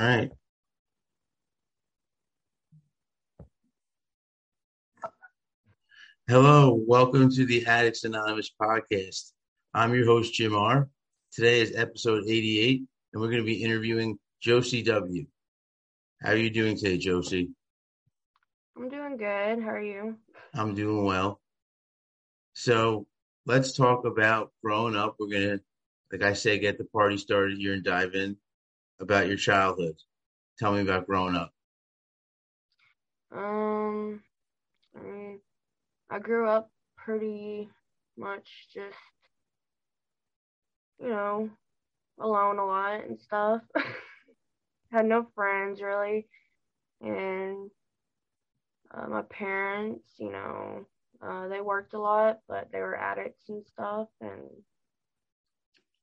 All right. Hello, welcome to the Addicts Anonymous podcast. I'm your host, Jim R. Today is episode 88, and we're going to be interviewing Josie W. How are you doing today, Josie? I'm doing good. How are you? I'm doing well. So let's talk about growing up. We're going to, like I say, get the party started here and dive in about your childhood. Tell me about growing up. Um, I mean, I grew up pretty much just, you know, alone a lot and stuff. Had no friends really, and uh, my parents, you know, uh, they worked a lot, but they were addicts and stuff, and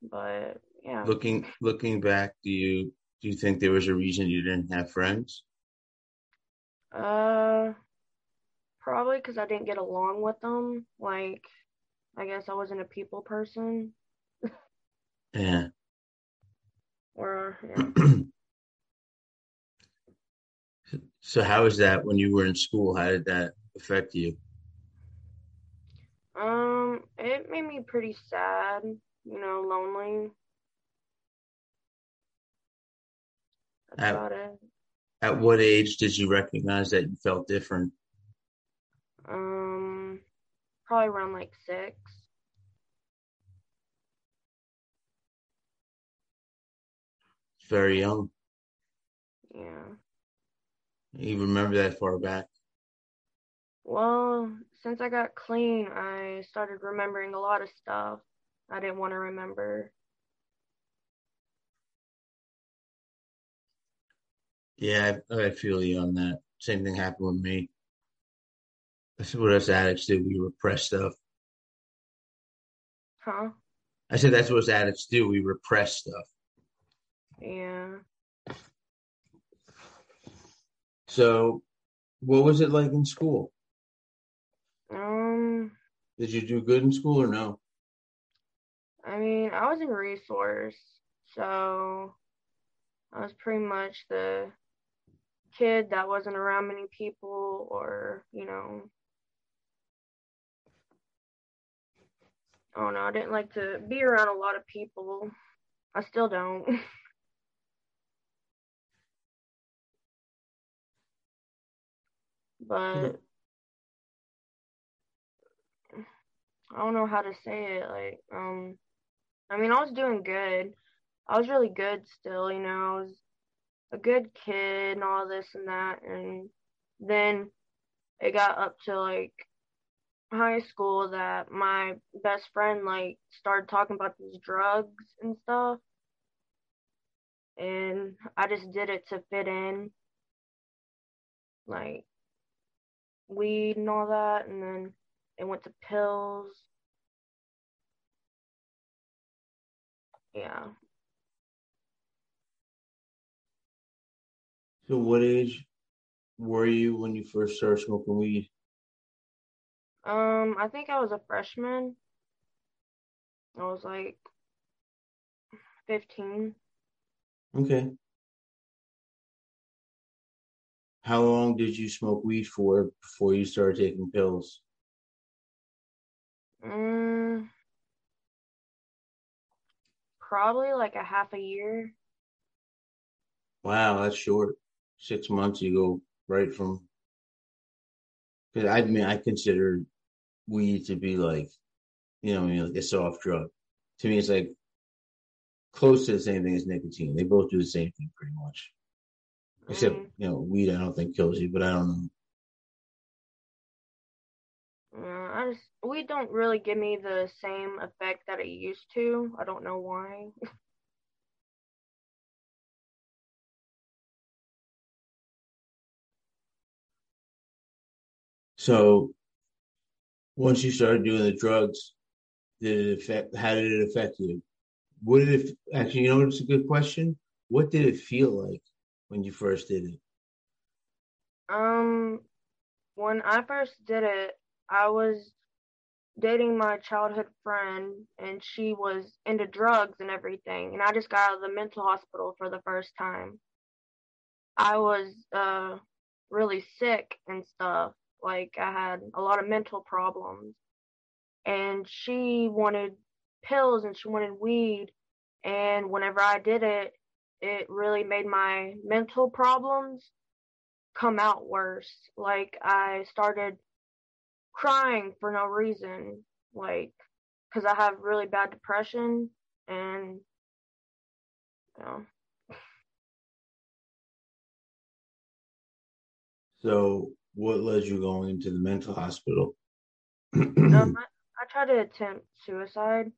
but yeah. Looking looking back, do you do you think there was a reason you didn't have friends? Uh, probably because I didn't get along with them. Like, I guess I wasn't a people person. yeah. Or yeah. so how was that when you were in school? How did that affect you? Um, it made me pretty sad, you know, lonely. That's At- about it. At what age did you recognize that you felt different? Um, probably around like six. Very young. Yeah. You remember that far back? Well, since I got clean, I started remembering a lot of stuff I didn't want to remember. Yeah, I, I feel you on that. Same thing happened with me. That's what us addicts do. We repress stuff. Huh? I said that's what us addicts do. We repress stuff. Yeah. So, what was it like in school? Um, Did you do good in school or no? I mean, I was in resource, so I was pretty much the kid that wasn't around many people or, you know, oh no, I didn't like to be around a lot of people. I still don't. but I don't know how to say it. Like, um, I mean, I was doing good. I was really good still, you know. I was a good kid and all this and that. And then it got up to like high school that my best friend like started talking about these drugs and stuff. And I just did it to fit in. Like weed and all that, and then it went to pills. Yeah. So, what age were you when you first started smoking weed? Um, I think I was a freshman. I was like 15. Okay. How long did you smoke weed for before you started taking pills? Mm, probably like a half a year. Wow, that's short. Six months, you go right from. Because I mean, I consider weed to be like, you know, you know, like a soft drug. To me, it's like close to the same thing as nicotine. They both do the same thing pretty much. Except, Mm, you know, weed I don't think kills you, but I don't know. I just we don't really give me the same effect that it used to. I don't know why. So once you started doing the drugs, did it affect? How did it affect you? What did it actually? You know, it's a good question. What did it feel like when you first did it? Um, when I first did it, I was dating my childhood friend and she was into drugs and everything and I just got out of the mental hospital for the first time. I was uh really sick and stuff. Like I had a lot of mental problems. And she wanted pills and she wanted weed. And whenever I did it, it really made my mental problems come out worse. Like I started crying for no reason, like because I have really bad depression and you know. So, what led you going into the mental hospital? um, I, I tried to attempt suicide.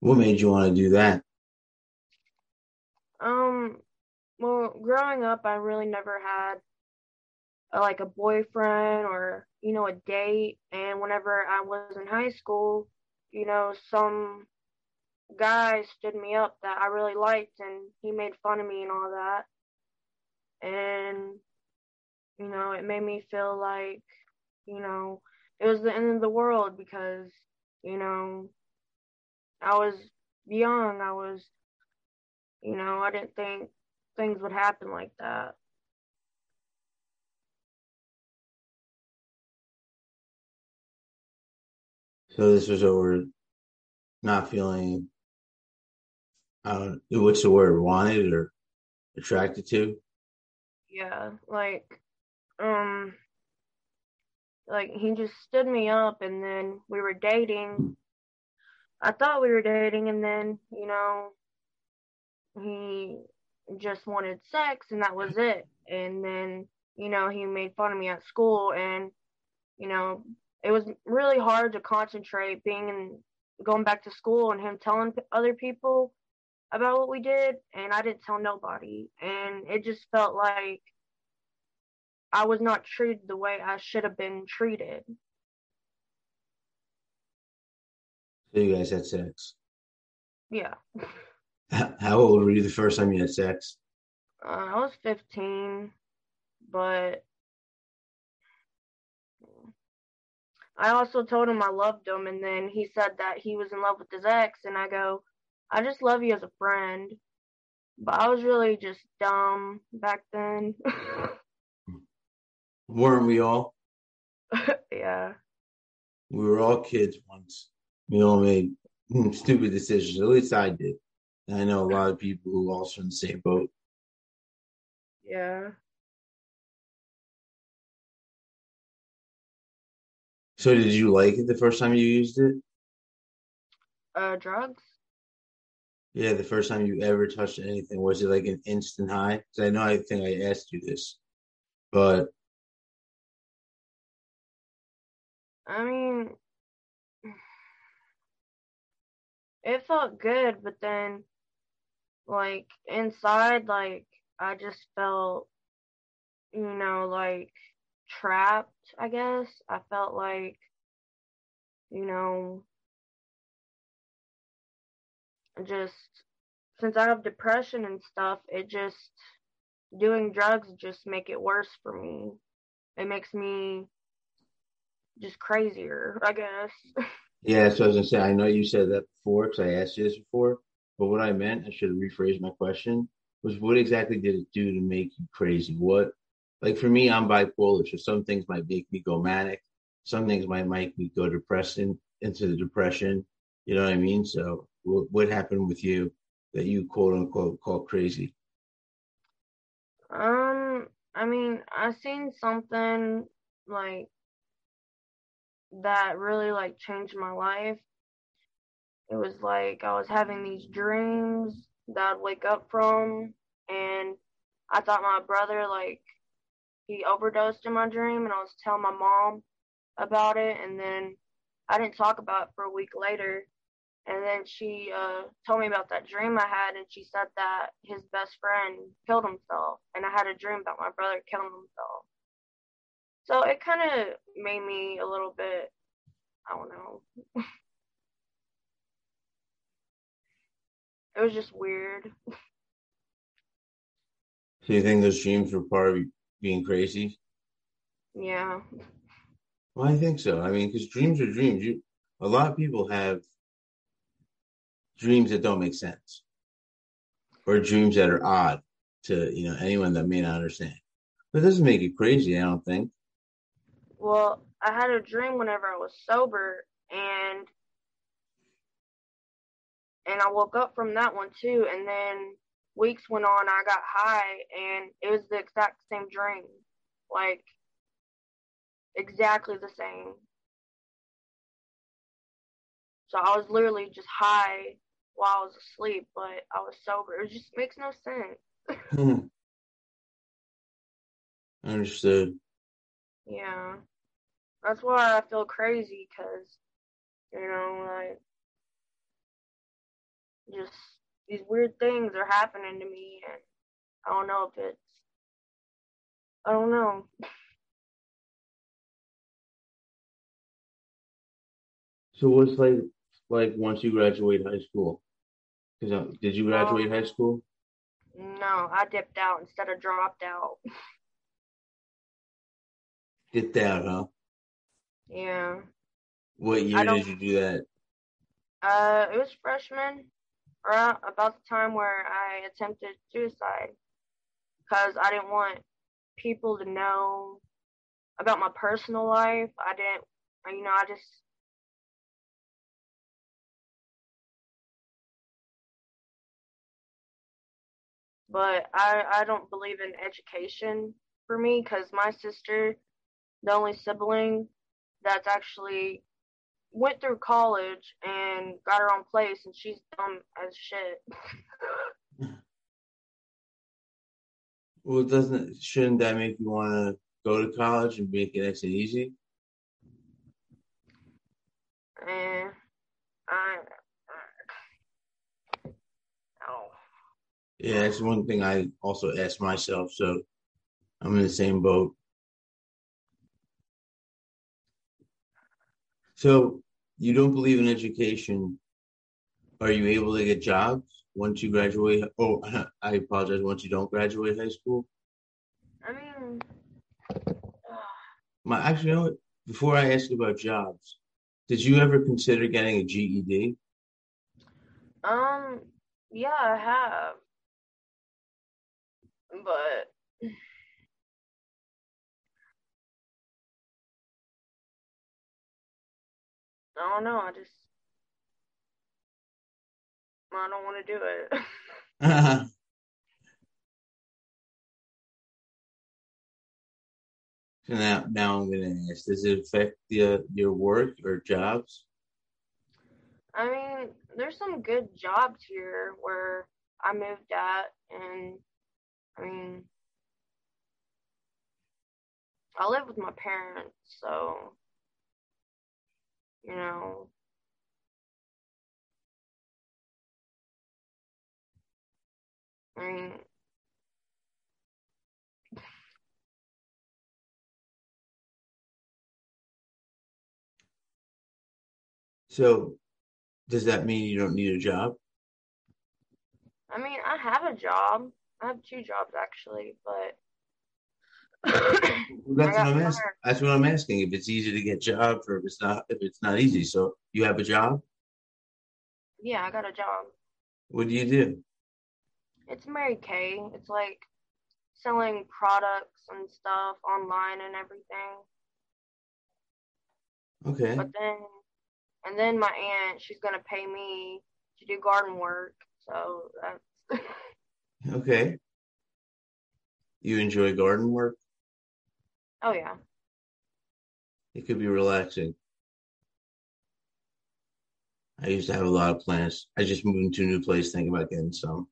What made you want to do that? Um, well, growing up, I really never had a, like a boyfriend or you know a date. And whenever I was in high school, you know, some guy stood me up that I really liked, and he made fun of me and all that. And you know, it made me feel like you know it was the end of the world because you know I was young. I was, you know, I didn't think things would happen like that. So this was over not feeling, uh, what's the word, wanted or attracted to? Yeah, like, um, like he just stood me up and then we were dating I thought we were dating, and then you know, he just wanted sex, and that was it. And then you know, he made fun of me at school, and you know, it was really hard to concentrate being in going back to school and him telling other people about what we did, and I didn't tell nobody, and it just felt like I was not treated the way I should have been treated. So you guys had sex. Yeah. How old were you the first time you had sex? Uh, I was 15, but I also told him I loved him, and then he said that he was in love with his ex, and I go, I just love you as a friend. But I was really just dumb back then. Weren't we all? yeah. We were all kids once we all made stupid decisions. At least I did. And I know a lot of people who are also in the same boat. Yeah. So did you like it the first time you used it? Uh, drugs. Yeah, the first time you ever touched anything, was it like an instant high? Because I know I think I asked you this, but I mean, it felt good, but then like inside, like I just felt, you know, like trapped, I guess. I felt like, you know, just since I have depression and stuff, it just doing drugs just make it worse for me. It makes me just crazier, I guess. Yeah, so I was gonna say, I know you said that before because I asked you this before, but what I meant, I should have rephrased my question, was what exactly did it do to make you crazy? What, like for me, I'm bipolar, so some things might make me go manic, some things might make me go depressing into the depression. You know what I mean? So what, what happened with you that you quote unquote call crazy? Um, I mean, I seen something like that really like changed my life. It was like I was having these dreams that I'd wake up from and I thought my brother like he overdosed in my dream and I was telling my mom about it and then I didn't talk about it for a week later and then she uh, told me about that dream I had and she said that his best friend killed himself and I had a dream about my brother killing himself. So it kind of made me a little bit, I don't know. it was just weird. So you think those dreams were part of being crazy? Yeah. Well, I think so. I mean, because dreams are dreams. You, a lot of people have dreams that don't make sense or dreams that are odd to you know anyone that may not understand. But it doesn't make you crazy, I don't think. Well, I had a dream whenever I was sober and and I woke up from that one too and then weeks went on I got high and it was the exact same dream. Like exactly the same. So I was literally just high while I was asleep, but I was sober. It just makes no sense. Hmm. Understood. Yeah. That's why I feel crazy because, you know, like, just these weird things are happening to me, and I don't know if it's, I don't know. So what's like like once you graduate high school? Cause uh, did you graduate Um, high school? no, I dipped out instead of dropped out. Get that, huh? Yeah. What year did you do that? uh, it was freshman, around about the time where I attempted suicide, because I didn't want people to know about my personal life. I didn't, uh, you know, I just, but I, I don't believe in education for me because my sister, the only sibling that's actually went through college and got her own place, and she's dumb as shit. Well, doesn't shouldn't that make you want to go to college and make it and easy? and I, I, Yeah, that's one thing I also ask myself. So I'm in the same boat. So you don't believe in education? Are you able to get jobs once you graduate? Oh, I apologize. Once you don't graduate high school, I mean, my actually, you know what? Before I ask you about jobs, did you ever consider getting a GED? um, yeah, I have, but I don't know. I just, I don't want to do it. Uh-huh. so now, now I'm going to ask: Does it affect the, uh, your work or jobs? I mean, there's some good jobs here where I moved at, and I mean, I live with my parents, so you know, I mean, So does that mean you don't need a job? I mean, I have a job. I have two jobs actually, but that's what I'm asking. That's what I'm asking. If it's easy to get jobs, or if it's not, if it's not easy. So you have a job. Yeah, I got a job. What do you do? It's Mary Kay. It's like selling products and stuff online and everything. Okay. But then, and then my aunt, she's gonna pay me to do garden work. So that's Okay. You enjoy garden work? Oh yeah. It could be relaxing. I used to have a lot of plants. I just moved into a new place thinking about getting some.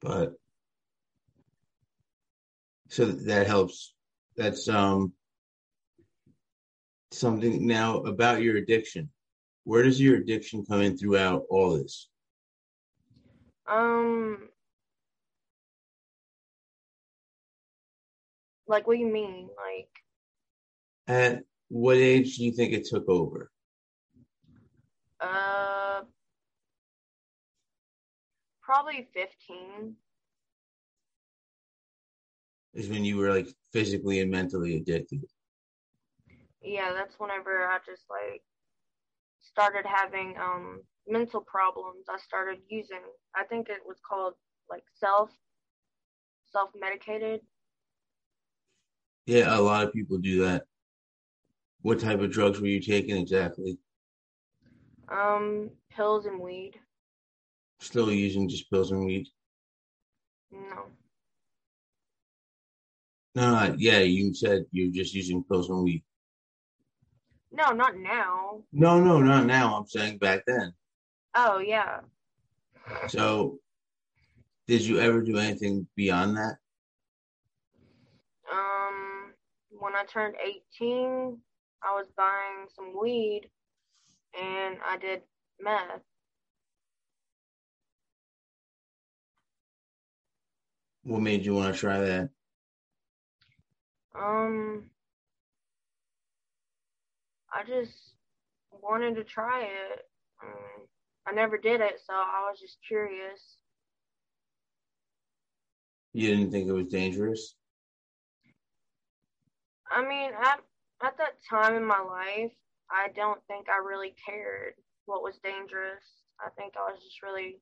But so that helps. That's um something now about your addiction. Where does your addiction come in throughout all this? Um, like what do you mean? Like, At what age do you think it took over? uh, probably 15. Is when you were like physically and mentally addicted. Yeah, that's whenever I just like started having um mental problems, I started using. I think it was called like self self medicated. Yeah, a lot of people do that. What type of drugs were you taking exactly? Um, pills and weed. Still using just pills and weed? No. No, no, yeah, you said you're just using pills and weed. No, not now. No, no, not now. I'm saying back then. Oh yeah. So, did you ever do anything beyond that? Um, when I turned 18, I was buying some weed and I did meth. What made you want to try that? Um, I just wanted to try it. Um, I never did it, so I was just curious. You didn't think it was dangerous? I mean, at at that time in my life, I don't think I really cared what was dangerous. I think I was just really,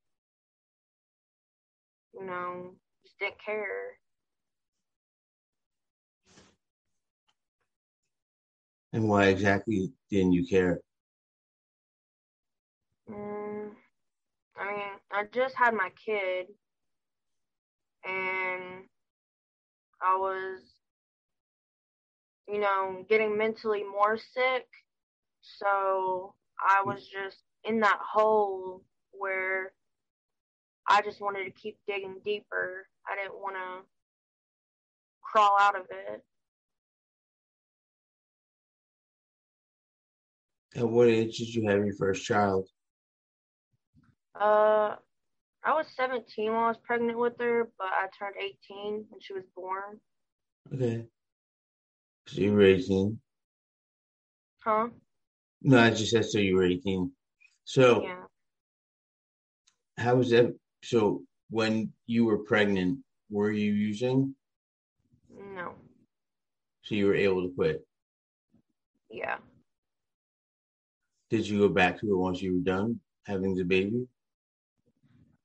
you know, just didn't care. And why exactly didn't you care? Mm, I mean, I just had my kid, and I was, you know, getting mentally more sick. So I was just in that hole where I just wanted to keep digging deeper. I didn't want to crawl out of it. At what age did you have your first child? Uh, I was 17 when I was pregnant with her, but I turned 18 when she was born. Okay. So you were 18? Huh? No, I just said so you were 18. So Yeah. how was that? So when you were pregnant, were you using? No. So you were able to quit. Yeah. Did you go back to it once you were done having the baby?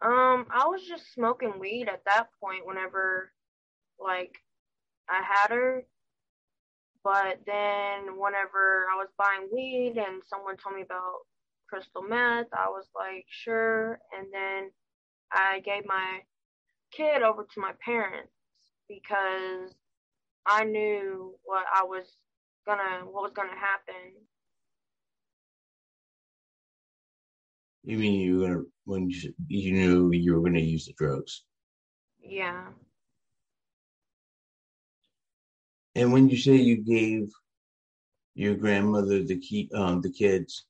Um, I was just smoking weed at that point whenever, like, I had her. But then whenever I was buying weed and someone told me about crystal meth, I was like, sure. And then I gave my kid over to my parents because I knew what I was gonna, what was gonna happen. You mean you were gonna when you, you knew you were gonna use the drugs? Yeah. And when you say you gave your grandmother the key, um, the kids,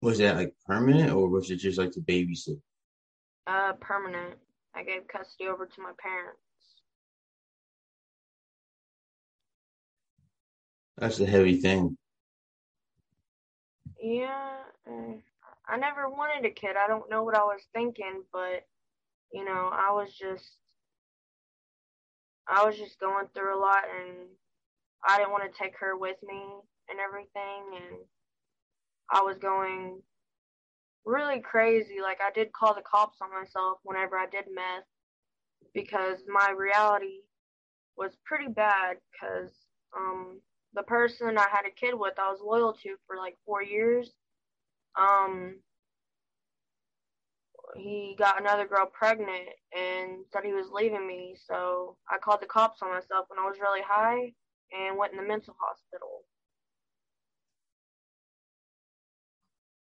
was that like permanent or was it just like the babysit? Uh, permanent. I gave custody over to my parents. That's a heavy thing. Yeah, I never wanted a kid. I don't know what I was thinking, but you know, I was just I was just going through a lot and I didn't want to take her with me and everything and I was going really crazy. Like I did call the cops on myself whenever I did meth because my reality was pretty bad because um the person I had a kid with I was loyal to for like 4 years um he got another girl pregnant and said he was leaving me. So I called the cops on myself when I was really high and went in the mental hospital.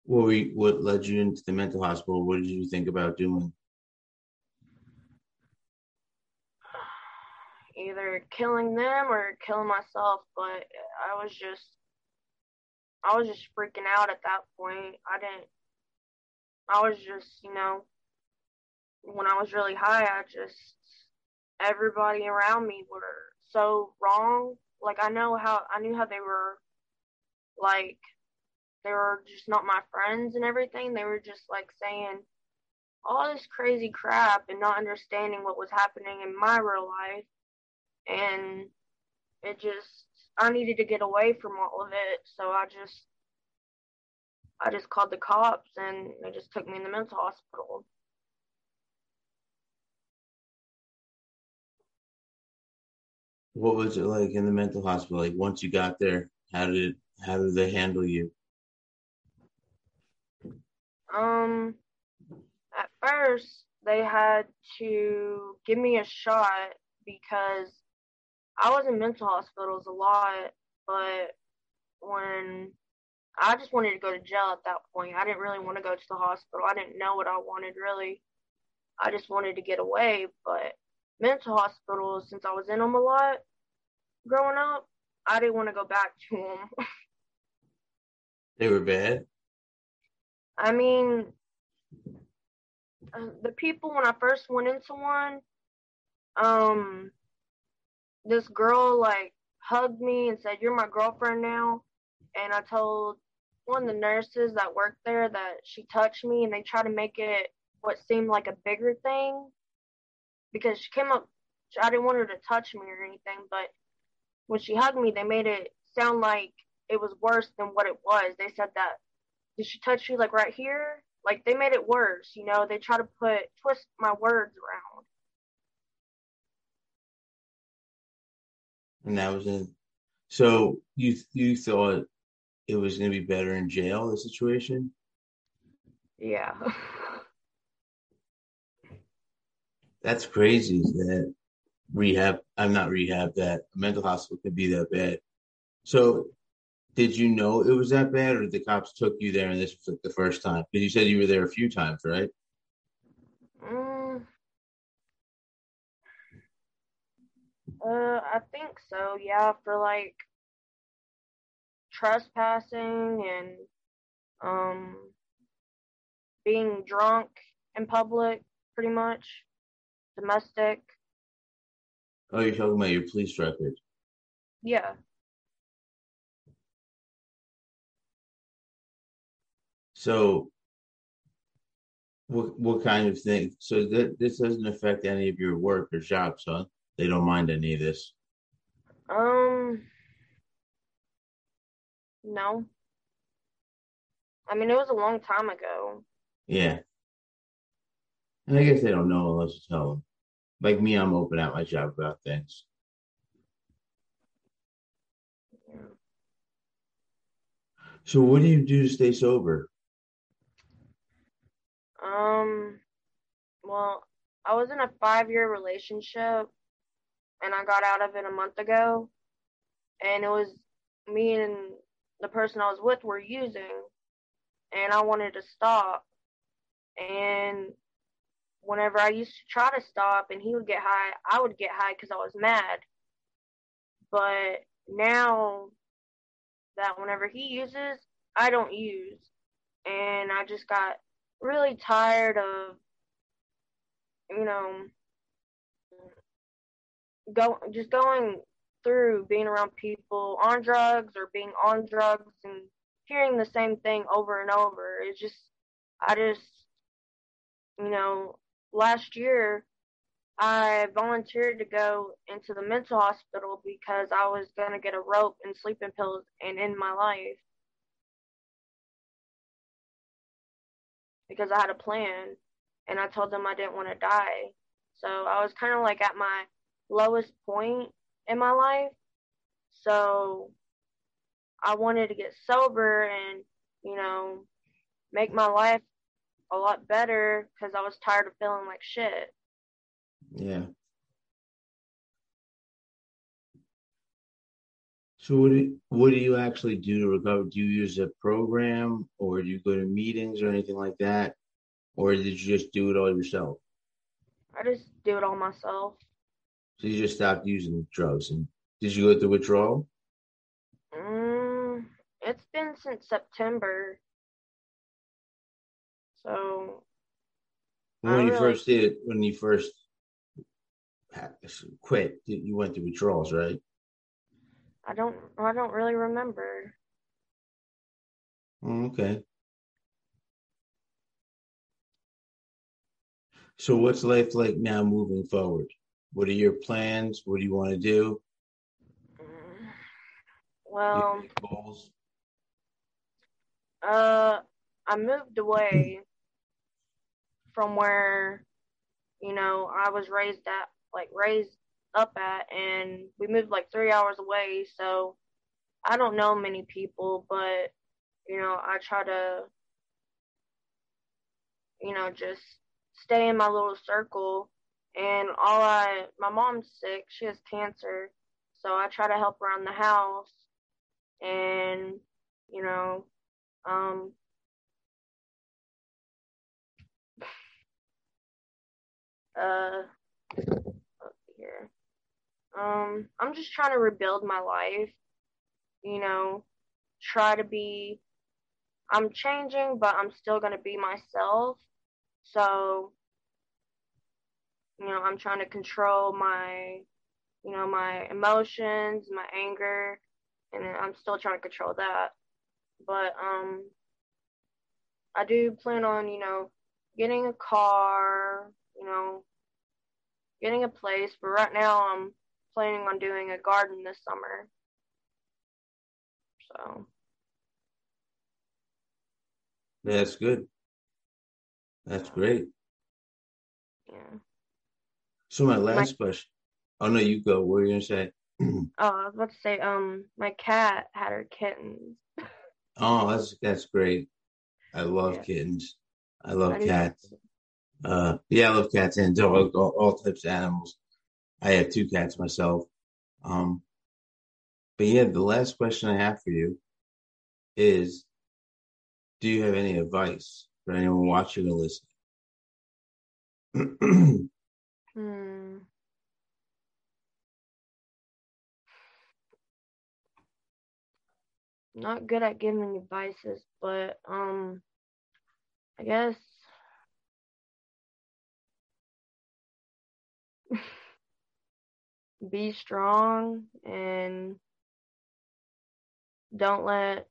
What were you, what led you into the mental hospital? What did you think about doing? Either killing them or killing myself, but I was just I was just freaking out at that point. I didn't I was just, you know, when I was really high, I just, everybody around me were so wrong. Like, I know how, I knew how they were, like, they were just not my friends and everything. They were just, like, saying all this crazy crap and not understanding what was happening in my real life. And it just, I needed to get away from all of it. So I just I just called the cops and they just took me in the mental hospital. What was it like in the mental hospital? Like once you got there, how did how did they handle you? Um, at first they had to give me a shot because I was in mental hospitals a lot, but when I just wanted to go to jail at that point, I didn't really want to go to the hospital. I didn't know what I wanted really. I just wanted to get away, but mental hospitals, since I was in them a lot growing up, I didn't want to go back to them. they were bad. I mean, uh, the people when I first went into one, um, this girl like hugged me and said, "You're my girlfriend now," and I told one of the nurses that worked there that she touched me, and they tried to make it what seemed like a bigger thing because she came up. I didn't want her to touch me or anything, but when she hugged me, they made it sound like it was worse than what it was. They said that did she touch you like right here? Like they made it worse, you know. They try to put twist my words around. And that was it. So you you thought it was going to be better in jail the situation? Yeah. That's crazy that rehab. I'm not rehab. That mental hospital could be that bad. So did you know it was that bad, or the cops took you there and this was like the first time? Because you said you were there a few times, right? Mm, uh, I think so. Yeah, for like trespassing and um being drunk in public, pretty much domestic. Oh, you're talking about your police record. Yeah. So, what what kind of thing? So that this doesn't affect any of your work or jobs, huh? They don't mind any of this. Um, no. I mean, it was a long time ago. Yeah. And I guess they don't know unless you tell them. Like me, I'm open at my job about things. Yeah. So, what do you do to stay sober? Um, well, I was in a five year relationship and I got out of it a month ago. And it was me and the person I was with were using. And I wanted to stop. And whenever I used to try to stop and he would get high, I would get high because I was mad. But now that whenever he uses, I don't use. And I just got really tired of, you know, go just going through being around people on drugs or being on drugs and hearing the same thing over and over. It's just, I just, you know, last year I volunteered to go into the mental hospital because I was going to get a rope and sleeping pills and end my life. because I had a plan and I told them I didn't want to die. So I was kind of like at my lowest point in my life. So I wanted to get sober and, you know, make my life a lot better because I was tired of feeling like shit. Yeah. So what do, what do you actually do to recover? Do you use a program or do you go to meetings or anything like that? Or did you just do it all yourself? I just do it all myself. So you just stopped using drugs and did you go through withdrawal? Mm, it's been since September. So when you really... first did when you first quit, you went through withdrawals, right? I don't I don't really remember. Oh, okay. So what's life like now moving forward? What are your plans? What do you want to do? Mm, well, goals? Uh, I moved away from where, you know, I was raised at, like raised up at, and we moved like three hours away. So I don't know many people, but you know, I try to, you know, just stay in my little circle. And all I, my mom's sick. She has cancer. So I try to help around the house. And, you know, um, uh, here. Um, I'm just trying to rebuild my life. You know, try to be I'm changing, but I'm still going to be myself. So, you know, I'm trying to control my, you know, my emotions, my anger, and I'm still trying to control that. But um I do plan on, you know, getting a car, you know, getting a place, but right now I'm planning on doing a garden this summer. So that's good. That's great. Yeah. So my last my, question. Oh no, you go. What are you gonna say? oh, I was about to say, um, my cat had her kittens. oh, that's that's great. I love yeah. kittens. I love I cats. Uh, yeah, I love cats and dogs, all, all, types of animals. I have two cats myself. Um, but yeah, the last question I have for you is do you have any advice for anyone watching or listening? hmm. Not good at giving advices, but um, I guess be strong and don't let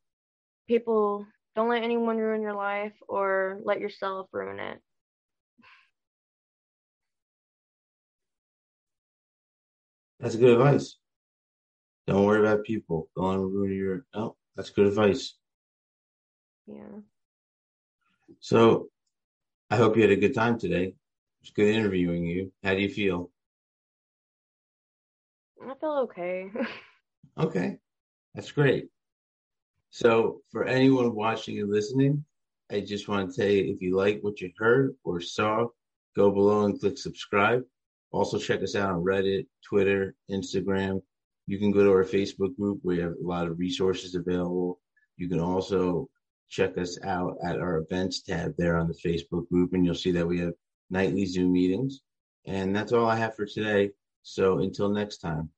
people don't let anyone ruin your life or let yourself ruin it. That's good advice. Don't worry about people. Don't ruin your. No, that's good advice. Yeah. So, I hope you had a good time today. It's good interviewing you. How do you feel? I feel okay. okay, that's great. So, for anyone watching and listening, I just want to say if you like what you heard or saw, go below and click subscribe. Also, check us out on Reddit, Twitter, Instagram. You can go to our Facebook group. We have a lot of resources available. You can also check us out at our events tab there on the Facebook group, and you'll see that we have nightly Zoom meetings. And that's all I have for today. So until next time.